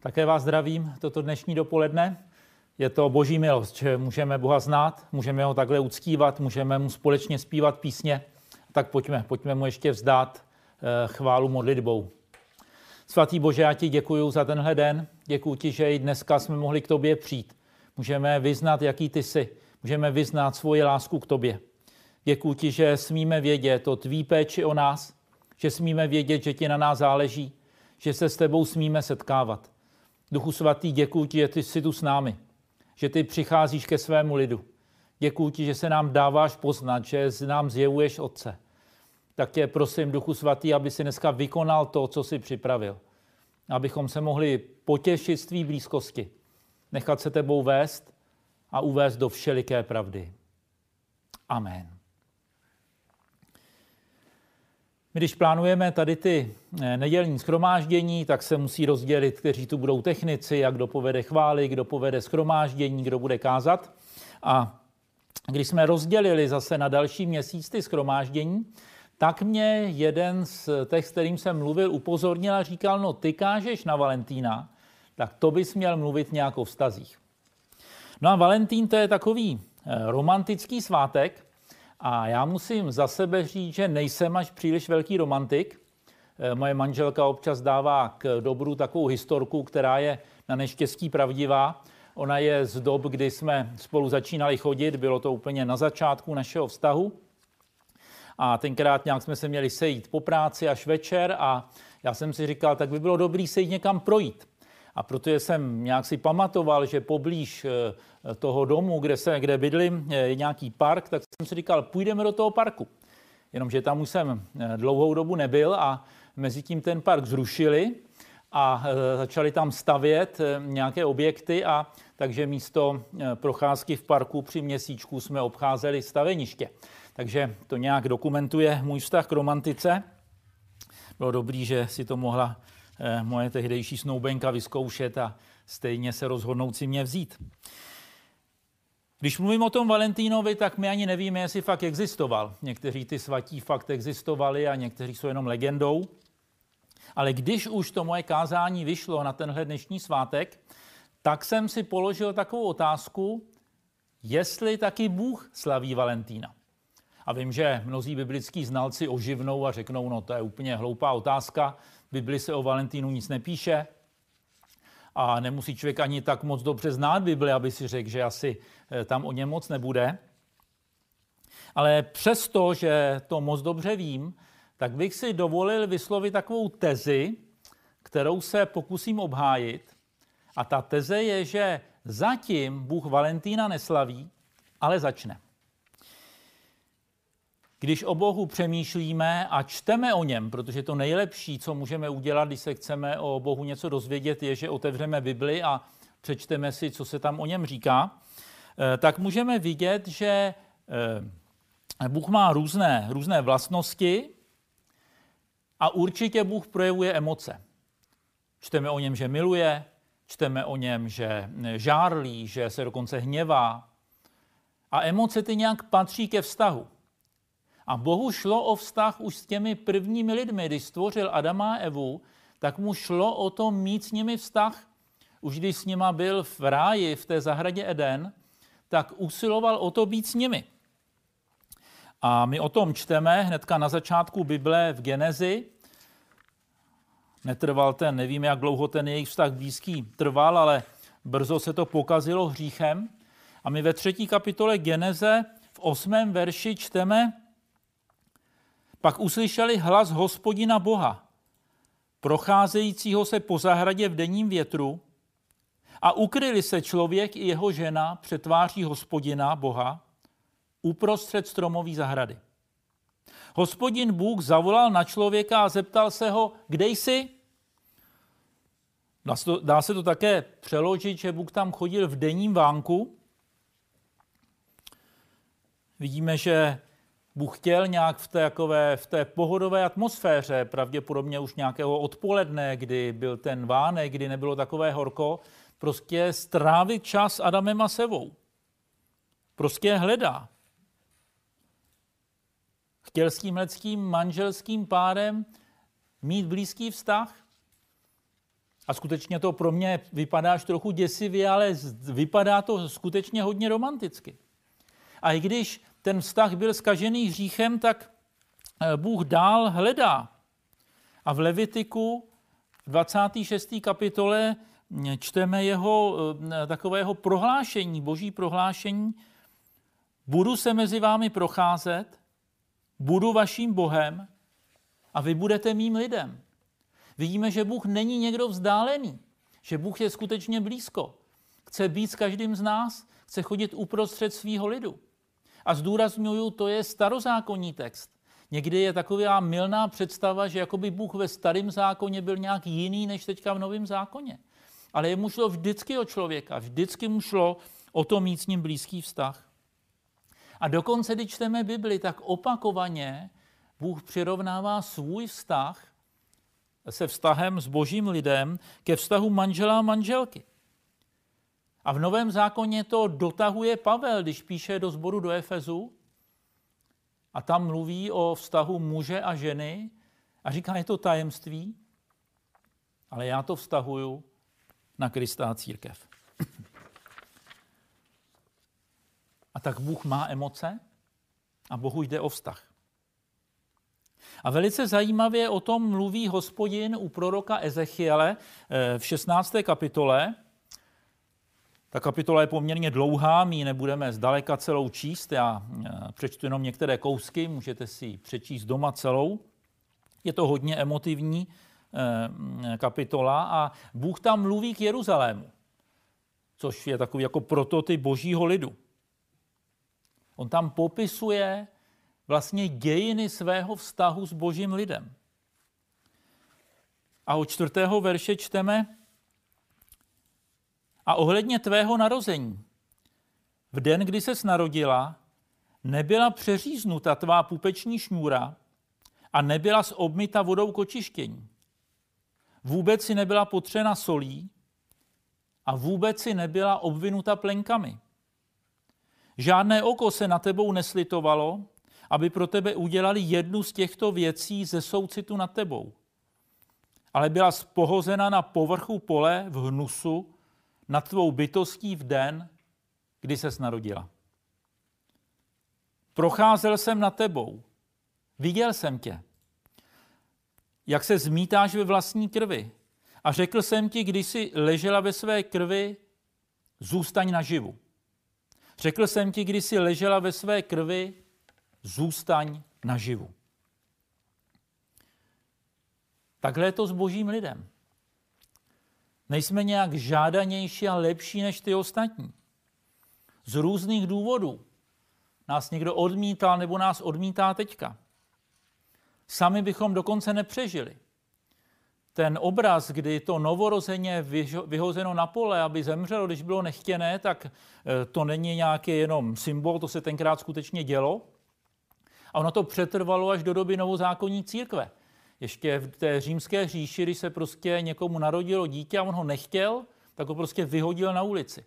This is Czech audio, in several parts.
Také vás zdravím toto dnešní dopoledne. Je to boží milost, že můžeme Boha znát, můžeme ho takhle uctívat, můžeme mu společně zpívat písně. Tak pojďme, pojďme mu ještě vzdát eh, chválu modlitbou. Svatý Bože, já ti děkuji za tenhle den. Děkuji ti, že i dneska jsme mohli k tobě přijít. Můžeme vyznat, jaký ty jsi. Můžeme vyznat svoji lásku k tobě. Děkuji ti, že smíme vědět o tvý péči o nás, že smíme vědět, že ti na nás záleží, že se s tebou smíme setkávat. Duchu svatý, děkuji ti, že ty jsi tu s námi, že ty přicházíš ke svému lidu. Děkuji ti, že se nám dáváš poznat, že nám zjevuješ Otce. Tak tě prosím, Duchu svatý, aby si dneska vykonal to, co si připravil. Abychom se mohli potěšit z tvý blízkosti, nechat se tebou vést a uvést do všeliké pravdy. Amen. My když plánujeme tady ty eh, nedělní schromáždění, tak se musí rozdělit, kteří tu budou technici, jak kdo povede chvály, kdo povede schromáždění, kdo bude kázat. A když jsme rozdělili zase na další měsíc ty schromáždění, tak mě jeden z těch, s kterým jsem mluvil, upozornil a říkal, no ty kážeš na Valentína, tak to bys měl mluvit nějak o vztazích. No a Valentín to je takový eh, romantický svátek, a já musím za sebe říct, že nejsem až příliš velký romantik. Eh, moje manželka občas dává k dobru takovou historku, která je na neštěstí pravdivá. Ona je z dob, kdy jsme spolu začínali chodit, bylo to úplně na začátku našeho vztahu. A tenkrát nějak jsme se měli sejít po práci až večer a já jsem si říkal, tak by bylo dobrý se jít někam projít. A protože jsem nějak si pamatoval, že poblíž eh, toho domu, kde, se, kde bydlím, je nějaký park, tak jsem si říkal, půjdeme do toho parku. Jenomže tam už jsem eh, dlouhou dobu nebyl a mezi tím ten park zrušili a eh, začali tam stavět nějaké objekty a takže místo procházky v parku při měsíčku jsme obcházeli staveniště. Takže to nějak dokumentuje můj vztah k romantice. Bylo dobrý, že si to mohla Eh, moje tehdejší snoubenka vyzkoušet a stejně se rozhodnout si mě vzít. Když mluvím o tom Valentínovi, tak my ani nevíme, jestli fakt existoval. Někteří ty svatí fakt existovali a někteří jsou jenom legendou. Ale když už to moje kázání vyšlo na tenhle dnešní svátek, tak jsem si položil takovou otázku, jestli taky Bůh slaví Valentína. A vím, že mnozí biblický znalci oživnou a řeknou, no to je úplně hloupá otázka, Bibli se o Valentínu nic nepíše a nemusí člověk ani tak moc dobře znát Bibli, aby si řekl, že asi eh, tam o něm moc nebude. Ale přesto, že to moc dobře vím, tak bych si dovolil vyslovit takovou tezi, kterou se pokusím obhájit. A ta teze je, že zatím Bůh Valentína neslaví, ale začne. Když o Bohu přemýšlíme a čteme o něm, protože to nejlepší, co můžeme udělat, když se chceme o Bohu něco dozvědět, je, že otevřeme Bibli a přečteme si, co se tam o něm říká, eh, tak můžeme vidět, že eh, Bůh má různé, různé vlastnosti a určitě Bůh projevuje emoce. Čteme o něm, že miluje, čteme o něm, že žárlí, že se dokonce hněvá. A emoce ty nějak patří ke vztahu. A Bohu šlo o vztah už s těmi prvními lidmi. Když stvořil Adama a Evu, tak mu šlo o to mít s nimi vztah. Už když s nima byl v ráji, v té zahradě Eden, tak usiloval o to být s nimi. A my o tom čteme hnedka na začátku Bible v Genezi. Netrval ten, nevíme, jak dlouho ten jejich vztah blízký trval, ale brzo se to pokazilo hříchem. A my ve třetí kapitole Geneze v osmém verši čteme, pak uslyšeli hlas hospodina Boha, procházejícího se po zahradě v denním větru a ukryli se člověk i jeho žena před tváří hospodina Boha uprostřed stromové zahrady. Hospodin Bůh zavolal na člověka a zeptal se ho, kde jsi? Dá se to také přeložit, že Bůh tam chodil v denním vánku. Vidíme, že Bůh chtěl nějak v té, jakové, v té pohodové atmosféře, pravděpodobně už nějakého odpoledne, kdy byl ten vánek, kdy nebylo takové horko, prostě strávit čas Adamem a Sevou. Prostě hledá. Chtěl s tím manželským párem mít blízký vztah. A skutečně to pro mě vypadá až trochu děsivě, ale vypadá to skutečně hodně romanticky. A i když ten vztah byl skažený hříchem, tak eh, Bůh dál hledá. A v Levitiku v 26. kapitole hm, čteme jeho eh, takového prohlášení, boží prohlášení. Budu se mezi vámi procházet, budu vaším Bohem a vy budete mým lidem. Vidíme, že Bůh není někdo vzdálený, že Bůh je skutečně blízko. Chce být s každým z nás, chce chodit uprostřed svého lidu. A zdůraznuju, to je starozákonní text. Někdy je taková milná představa, že jakoby Bůh ve starém zákoně byl nějak jiný než teďka v novém zákoně. Ale jemu šlo vždycky o člověka, vždycky mu šlo o to mít s ním blízký vztah. A dokonce, když čteme Bibli, tak opakovaně Bůh přirovnává svůj vztah se vztahem s božím lidem ke vztahu manžela a manželky. A v Novém zákoně to dotahuje Pavel, když píše do sboru do Efezu a tam mluví o vztahu muže a ženy a říká, je to tajemství, ale já to vztahuju na Krista a církev. A tak Bůh má emoce a Bohu jde o vztah. A velice zajímavě o tom mluví hospodin u proroka Ezechiele eh, v 16. kapitole. Ta kapitola je poměrně dlouhá, my ji nebudeme zdaleka celou číst, já eh, přečtu jenom některé kousky, můžete si ji přečíst doma celou. Je to hodně emotivní eh, kapitola a Bůh tam mluví k Jeruzalému, což je takový jako prototyp božího lidu. On tam popisuje vlastně dějiny svého vztahu s božím lidem. A od čtvrtého verše čteme a ohledně tvého narození. V den, kdy ses narodila, nebyla přeříznuta tvá pupeční šňůra a nebyla z obmita vodou kočištění. Vůbec si nebyla potřena solí a vůbec si nebyla obvinuta plenkami. Žádné oko se na tebou neslitovalo, aby pro tebe udělali jednu z těchto věcí ze soucitu nad tebou. Ale byla spohozena na povrchu pole v hnusu nad tvou bytostí v den, kdy se narodila. Procházel jsem na tebou, viděl jsem tě, jak se zmítáš ve vlastní krvi. A řekl jsem ti, když jsi ležela ve své krvi, zůstaň naživu. Řekl jsem ti, když jsi ležela ve své krvi, zůstaň naživu. Takhle je to s božím lidem. Nejsme nějak žádanější a lepší než ty ostatní. Z různých důvodů. Nás někdo odmítal nebo nás odmítá teďka. Sami bychom dokonce nepřežili. Ten obraz, kdy to novorozeně vyhozeno na pole, aby zemřelo, když bylo nechtěné, tak eh, to není nějaký jenom symbol, to se tenkrát skutečně dělo. A ono to přetrvalo až do doby novozákonní církve. Ještě v té římské říši, když se prostě někomu narodilo dítě a on ho nechtěl, tak ho prostě vyhodil na ulici.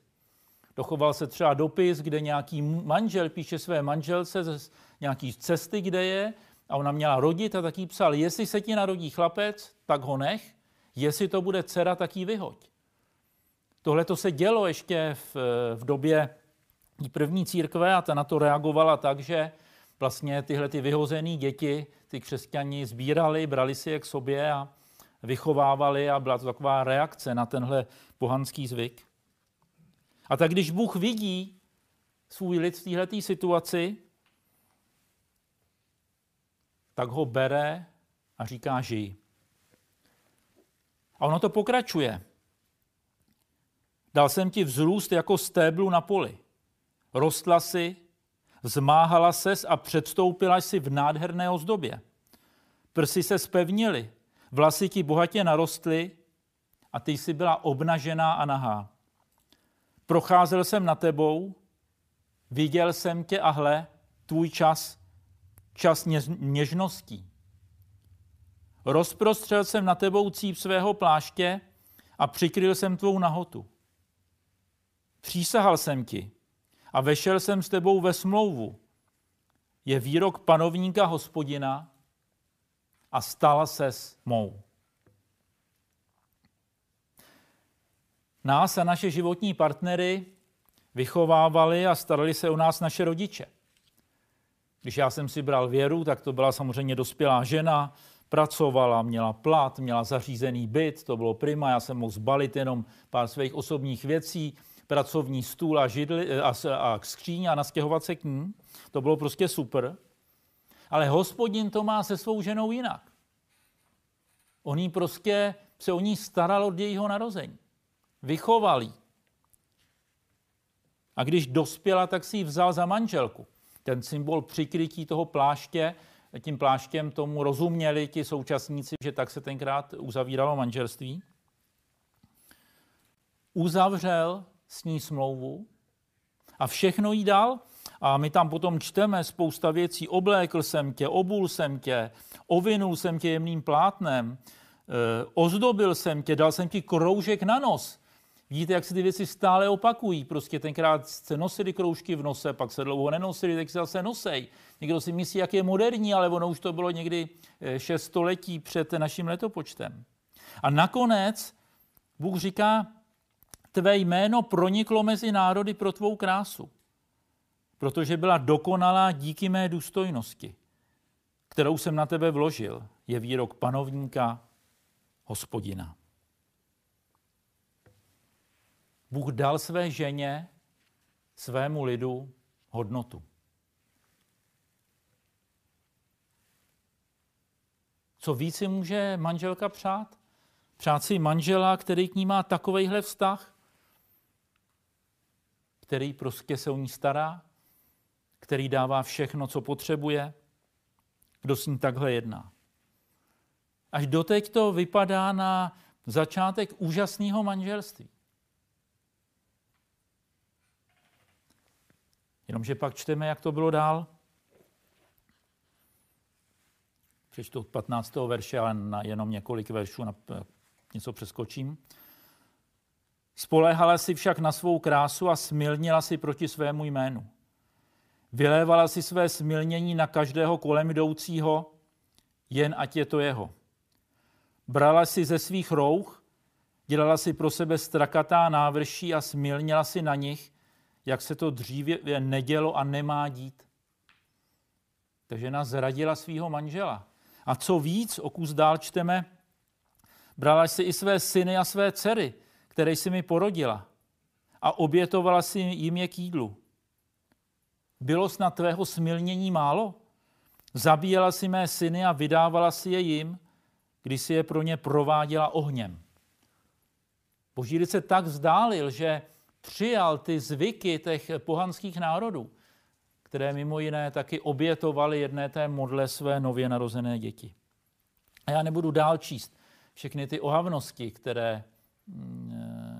Dochoval se třeba dopis, kde nějaký manžel píše své manželce z nějaký cesty, kde je, a ona měla rodit a taky psal, jestli se ti narodí chlapec, tak ho nech, jestli to bude dcera, tak ji vyhoď. Tohle to se dělo ještě v, v době první církve a ta na to reagovala tak, že vlastně tyhle ty vyhozené děti, ty křesťani sbírali, brali si je k sobě a vychovávali a byla to taková reakce na tenhle pohanský zvyk. A tak když Bůh vidí svůj lid v této situaci, tak ho bere a říká žij. A ono to pokračuje. Dal jsem ti vzrůst jako stéblu na poli. Rostla si Zmáhala ses a předstoupila si v nádherné ozdobě. Prsy se spevnily, vlasy ti bohatě narostly a ty jsi byla obnažená a nahá. Procházel jsem na tebou, viděl jsem tě a hle, tvůj čas, čas něžností. Rozprostřel jsem na tebou cíp svého pláště a přikryl jsem tvou nahotu. Přísahal jsem ti, a vešel jsem s tebou ve smlouvu. Je výrok panovníka hospodina a stala ses mou. nás a naše životní partnery vychovávali a starali se o nás naše rodiče. Když já jsem si bral věru, tak to byla samozřejmě dospělá žena, pracovala, měla plat, měla zařízený byt, to bylo prima, já jsem mohl zbalit jenom pár svých osobních věcí, pracovní stůl a, židli, a, a skříň a nastěhovat se k ní. To bylo prostě super. Ale hospodin to má se svou ženou jinak. On jí prostě se o ní staral od jejího narození. Vychoval jí. A když dospěla, tak si ji vzal za manželku. Ten symbol přikrytí toho pláště, tím pláštěm tomu rozuměli ti současníci, že tak se tenkrát uzavíralo manželství. Uzavřel s ní smlouvu a všechno jí dal. A my tam potom čteme spousta věcí. Oblékl jsem tě, obul jsem tě, ovinul jsem tě jemným plátnem, eh, ozdobil jsem tě, dal jsem ti kroužek na nos. Vidíte, jak se ty věci stále opakují. Prostě tenkrát se nosili kroužky v nose, pak se dlouho nenosili, tak se zase nosej. Někdo si myslí, jak je moderní, ale ono už to bylo někdy eh, šest století před naším letopočtem. A nakonec Bůh říká, tvé jméno proniklo mezi národy pro tvou krásu, protože byla dokonalá díky mé důstojnosti, kterou jsem na tebe vložil, je výrok panovníka, hospodina. Bůh dal své ženě, svému lidu hodnotu. Co víc si může manželka přát? Přát si manžela, který k ní má takovejhle vztah, který prostě se o ní stará, který dává všechno, co potřebuje, kdo s ní takhle jedná. Až doteď to vypadá na začátek úžasného manželství. Jenomže pak čteme, jak to bylo dál. Přečtu 15. verše, ale na jenom několik veršů, na, něco přeskočím. Spoléhala si však na svou krásu a smilnila si proti svému jménu. Vylévala si své smilnění na každého kolem jdoucího, jen ať je to jeho. Brala si ze svých rouch, dělala si pro sebe strakatá návrší a smilnila si na nich, jak se to dříve nedělo a nemá dít. Takže nás zradila svého manžela. A co víc, o kus dál čteme, brala si i své syny a své dcery, které si mi porodila a obětovala si jim je k jídlu. Bylo snad tvého smilnění málo? Zabíjela si mé syny a vydávala si je jim, když si je pro ně prováděla ohněm. Boží se tak vzdálil, že přijal ty zvyky těch pohanských národů, které mimo jiné taky obětovaly jedné té modle své nově narozené děti. A já nebudu dál číst všechny ty ohavnosti, které,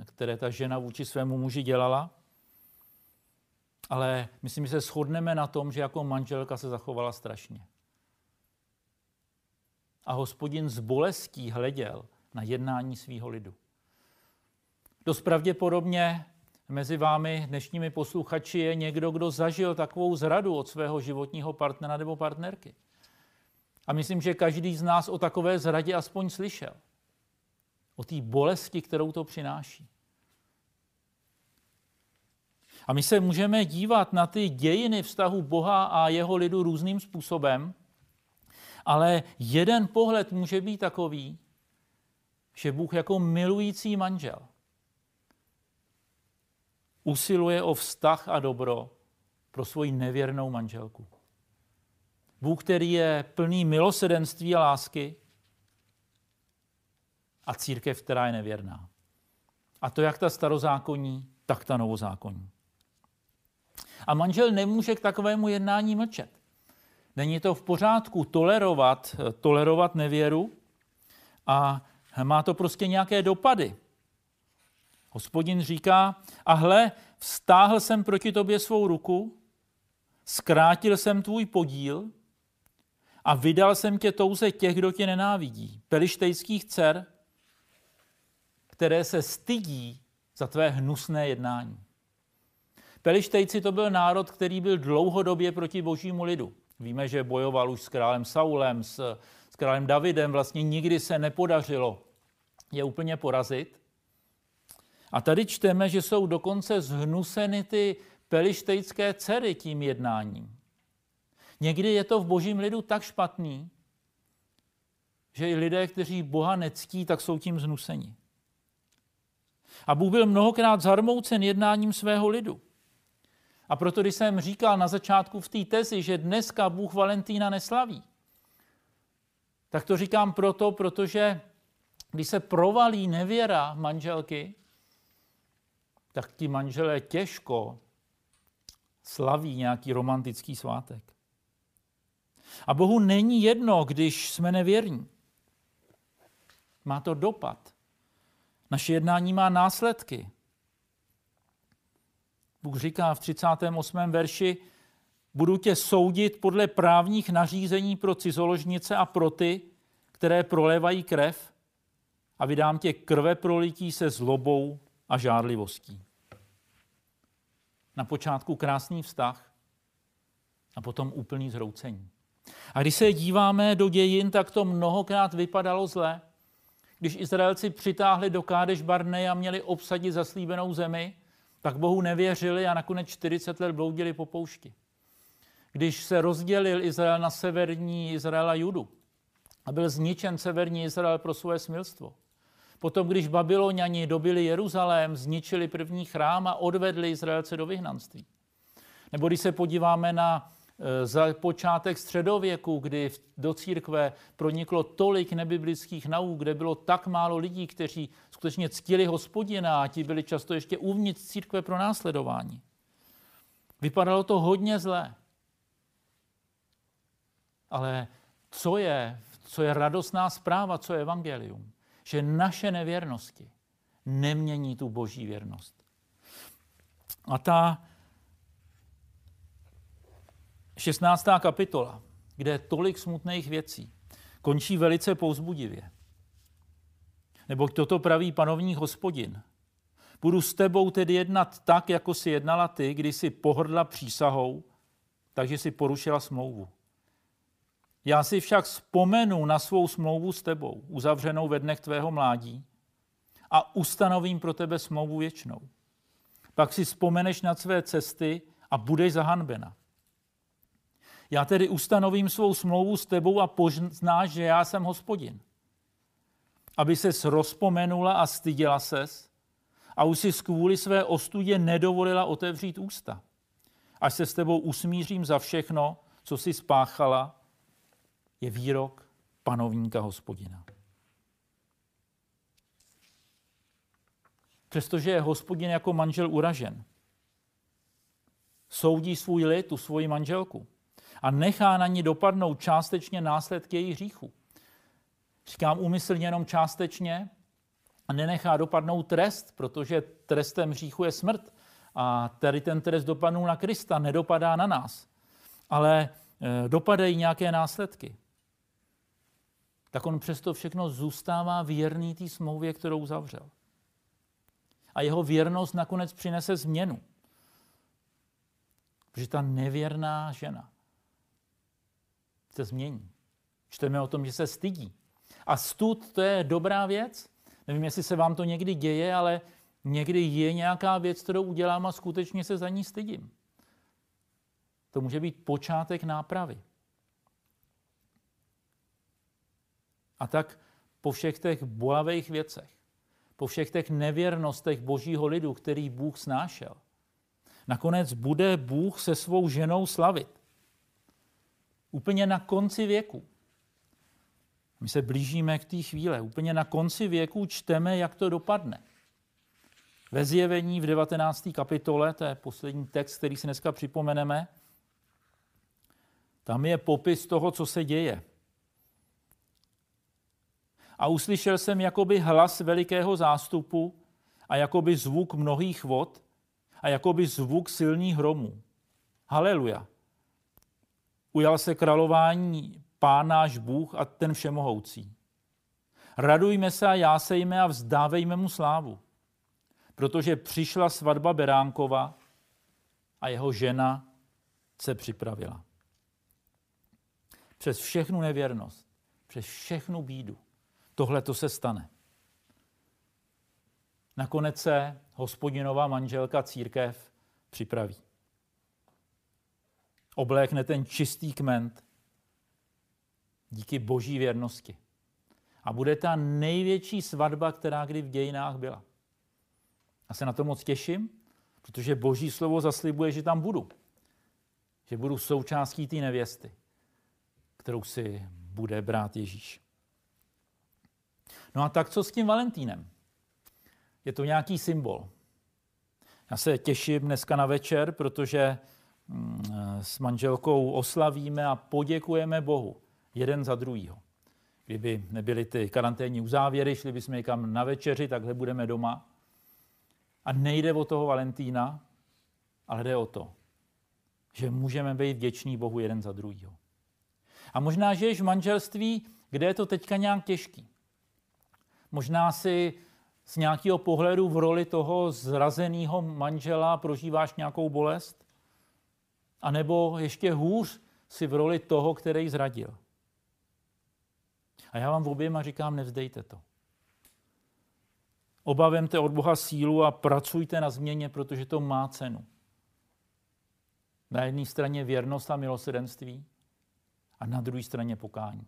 které ta žena vůči svému muži dělala, ale myslím, že se shodneme na tom, že jako manželka se zachovala strašně. A hospodin z bolestí hleděl na jednání svého lidu. Dost pravděpodobně mezi vámi dnešními posluchači je někdo, kdo zažil takovou zradu od svého životního partnera nebo partnerky. A myslím, že každý z nás o takové zradě aspoň slyšel. O té bolesti, kterou to přináší. A my se můžeme dívat na ty dějiny vztahu Boha a jeho lidu různým způsobem, ale jeden pohled může být takový, že Bůh jako milující manžel usiluje o vztah a dobro pro svoji nevěrnou manželku. Bůh, který je plný milosedenství a lásky a církev, která je nevěrná. A to jak ta starozákonní, tak ta novozákonní. A manžel nemůže k takovému jednání mlčet. Není to v pořádku tolerovat, tolerovat nevěru a má to prostě nějaké dopady. Hospodin říká, a hle, vztáhl jsem proti tobě svou ruku, zkrátil jsem tvůj podíl a vydal jsem tě touze těch, kdo tě nenávidí, pelištejských dcer, které se stydí za tvé hnusné jednání. Pelištejci to byl národ, který byl dlouhodobě proti božímu lidu. Víme, že bojoval už s králem Saulem, s, s králem Davidem, vlastně nikdy se nepodařilo je úplně porazit. A tady čteme, že jsou dokonce zhnuseny ty pelištejské dcery tím jednáním. Někdy je to v božím lidu tak špatný, že i lidé, kteří Boha nectí, tak jsou tím znuseni. A Bůh byl mnohokrát zarmoucen jednáním svého lidu. A proto, když jsem říkal na začátku v té tezi, že dneska Bůh Valentína neslaví, tak to říkám proto, protože když se provalí nevěra manželky, tak ti manželé těžko slaví nějaký romantický svátek. A Bohu není jedno, když jsme nevěrní. Má to dopad. Naše jednání má následky. Bůh říká v 38. verši, budu tě soudit podle právních nařízení pro cizoložnice a pro ty, které prolévají krev a vydám tě krve prolití se zlobou a žádlivostí. Na počátku krásný vztah a potom úplný zhroucení. A když se díváme do dějin, tak to mnohokrát vypadalo zle. Když Izraelci přitáhli do Kádeš Barnej a měli obsadit zaslíbenou zemi, tak Bohu nevěřili a nakonec 40 let bloudili po poušti. Když se rozdělil Izrael na severní Izrael a Judu a byl zničen severní Izrael pro svoje smilstvo, Potom, když Babyloniani dobili Jeruzalém, zničili první chrám a odvedli Izraelce do vyhnanství. Nebo když se podíváme na za počátek středověku, kdy do církve proniklo tolik nebiblických nauk, kde bylo tak málo lidí, kteří skutečně ctili hospodina a ti byli často ještě uvnitř církve pro následování. Vypadalo to hodně zlé. Ale co je, co je radostná zpráva, co je evangelium? že naše nevěrnosti nemění tu boží věrnost. A ta 16. kapitola, kde je tolik smutných věcí, končí velice pouzbudivě. Nebo toto praví panovní hospodin. Budu s tebou tedy jednat tak, jako si jednala ty, když si pohrdla přísahou, takže si porušila smlouvu. Já si však vzpomenu na svou smlouvu s tebou, uzavřenou ve dnech tvého mládí, a ustanovím pro tebe smlouvu věčnou. Pak si vzpomeneš na své cesty a budeš zahanbena. Já tedy ustanovím svou smlouvu s tebou a poznáš, že já jsem hospodin. Aby ses rozpomenula a styděla ses a už si kvůli své ostudě nedovolila otevřít ústa. Až se s tebou usmířím za všechno, co si spáchala je výrok panovníka hospodina. Přestože je hospodin jako manžel uražen, soudí svůj lid, tu svoji manželku a nechá na ní dopadnout částečně následky jejich hříchu. Říkám úmyslně jenom částečně a nenechá dopadnout trest, protože trestem hříchu je smrt. A tady ten trest dopadnul na Krista, nedopadá na nás. Ale eh, dopadají nějaké následky tak on přesto všechno zůstává věrný té smlouvě, kterou zavřel. A jeho věrnost nakonec přinese změnu. Protože ta nevěrná žena se změní. Čteme o tom, že se stydí. A stud to je dobrá věc. Nevím, jestli se vám to někdy děje, ale někdy je nějaká věc, kterou udělám a skutečně se za ní stydím. To může být počátek nápravy. A tak po všech těch bolavých věcech, po všech těch nevěrnostech božího lidu, který Bůh snášel, nakonec bude Bůh se svou ženou slavit. Úplně na konci věku. My se blížíme k té chvíle. Úplně na konci věku čteme, jak to dopadne. Ve zjevení v 19. kapitole, to je poslední text, který si dneska připomeneme, tam je popis toho, co se děje a uslyšel jsem jakoby hlas velikého zástupu a jakoby zvuk mnohých vod a jakoby zvuk silných hromů. Haleluja. Ujal se králování pán náš Bůh a ten všemohoucí. Radujme se a jásejme a vzdávejme mu slávu, protože přišla svatba Beránkova a jeho žena se připravila. Přes všechnu nevěrnost, přes všechnu bídu, tohle to se stane. nakonec se hospodinová manželka církev připraví. Oblékne ten čistý kment díky boží věrnosti. A bude ta největší svatba, která kdy v dějinách byla. Já se na to moc těším, protože boží slovo zaslibuje, že tam budu. Že budu součástí té nevěsty, kterou si bude brát Ježíš. No a tak co s tím Valentínem? Je to nějaký symbol. Já se těším dneska na večer, protože s manželkou oslavíme a poděkujeme Bohu jeden za druhýho. Kdyby nebyly ty karanténní uzávěry, šli bychom někam na večeři, takhle budeme doma. A nejde o toho Valentína, ale jde o to, že můžeme být vděční Bohu jeden za druhýho. A možná žiješ v manželství, kde je to teďka nějak těžký. Možná si z nějakého pohledu v roli toho zrazeného manžela prožíváš nějakou bolest? A nebo ještě hůř si v roli toho, který zradil. A já vám v oběma říkám, nevzdejte to. Obavemte od Boha sílu a pracujte na změně, protože to má cenu. Na jedné straně věrnost a milosedenství a na druhé straně pokání.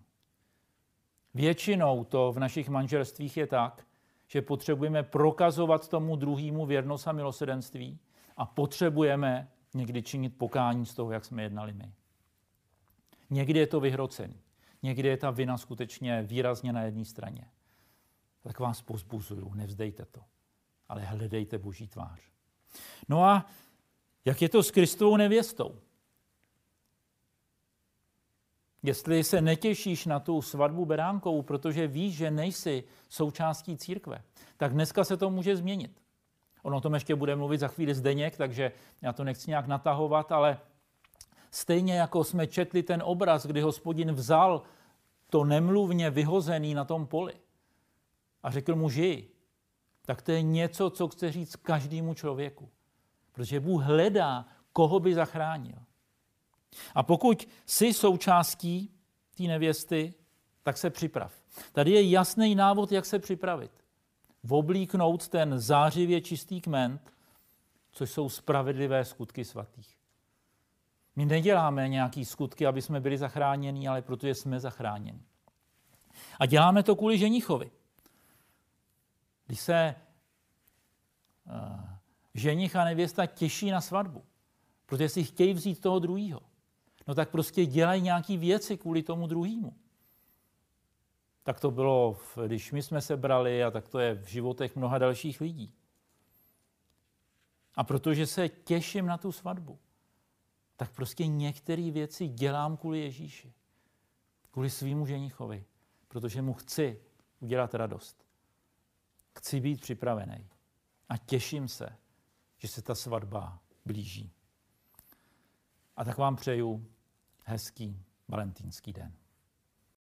Většinou to v našich manželstvích je tak, že potřebujeme prokazovat tomu druhému věrnost a milosedenství a potřebujeme někdy činit pokání z toho, jak jsme jednali my. Někdy je to vyhrocení. Někdy je ta vina skutečně výrazně na jedné straně. Tak vás pozbuzuju, nevzdejte to, ale hledejte Boží tvář. No a jak je to s Kristovou nevěstou? Jestli se netěšíš na tu svatbu beránkovou, protože víš, že nejsi součástí církve, tak dneska se to může změnit. Ono o tom ještě bude mluvit za chvíli Zdeněk, takže já to nechci nějak natahovat, ale stejně jako jsme četli ten obraz, kdy hospodin vzal to nemluvně vyhozený na tom poli a řekl mu žij, tak to je něco, co chce říct každému člověku. Protože Bůh hledá, koho by zachránil. A pokud jsi součástí té nevěsty, tak se připrav. Tady je jasný návod, jak se připravit. Oblíknout ten zářivě čistý kment, což jsou spravedlivé skutky svatých. My neděláme nějaké skutky, aby jsme byli zachráněni, ale protože jsme zachráněni. A děláme to kvůli ženichovi. Když se uh, ženich a nevěsta těší na svatbu, protože si chtějí vzít toho druhého, no tak prostě dělají nějaké věci kvůli tomu druhému. Tak to bylo, když my jsme se brali a tak to je v životech mnoha dalších lidí. A protože se těším na tu svatbu, tak prostě některé věci dělám kvůli Ježíši. Kvůli svýmu ženichovi. Protože mu chci udělat radost. Chci být připravený. A těším se, že se ta svatba blíží. A tak vám přeju hezký valentýnský den.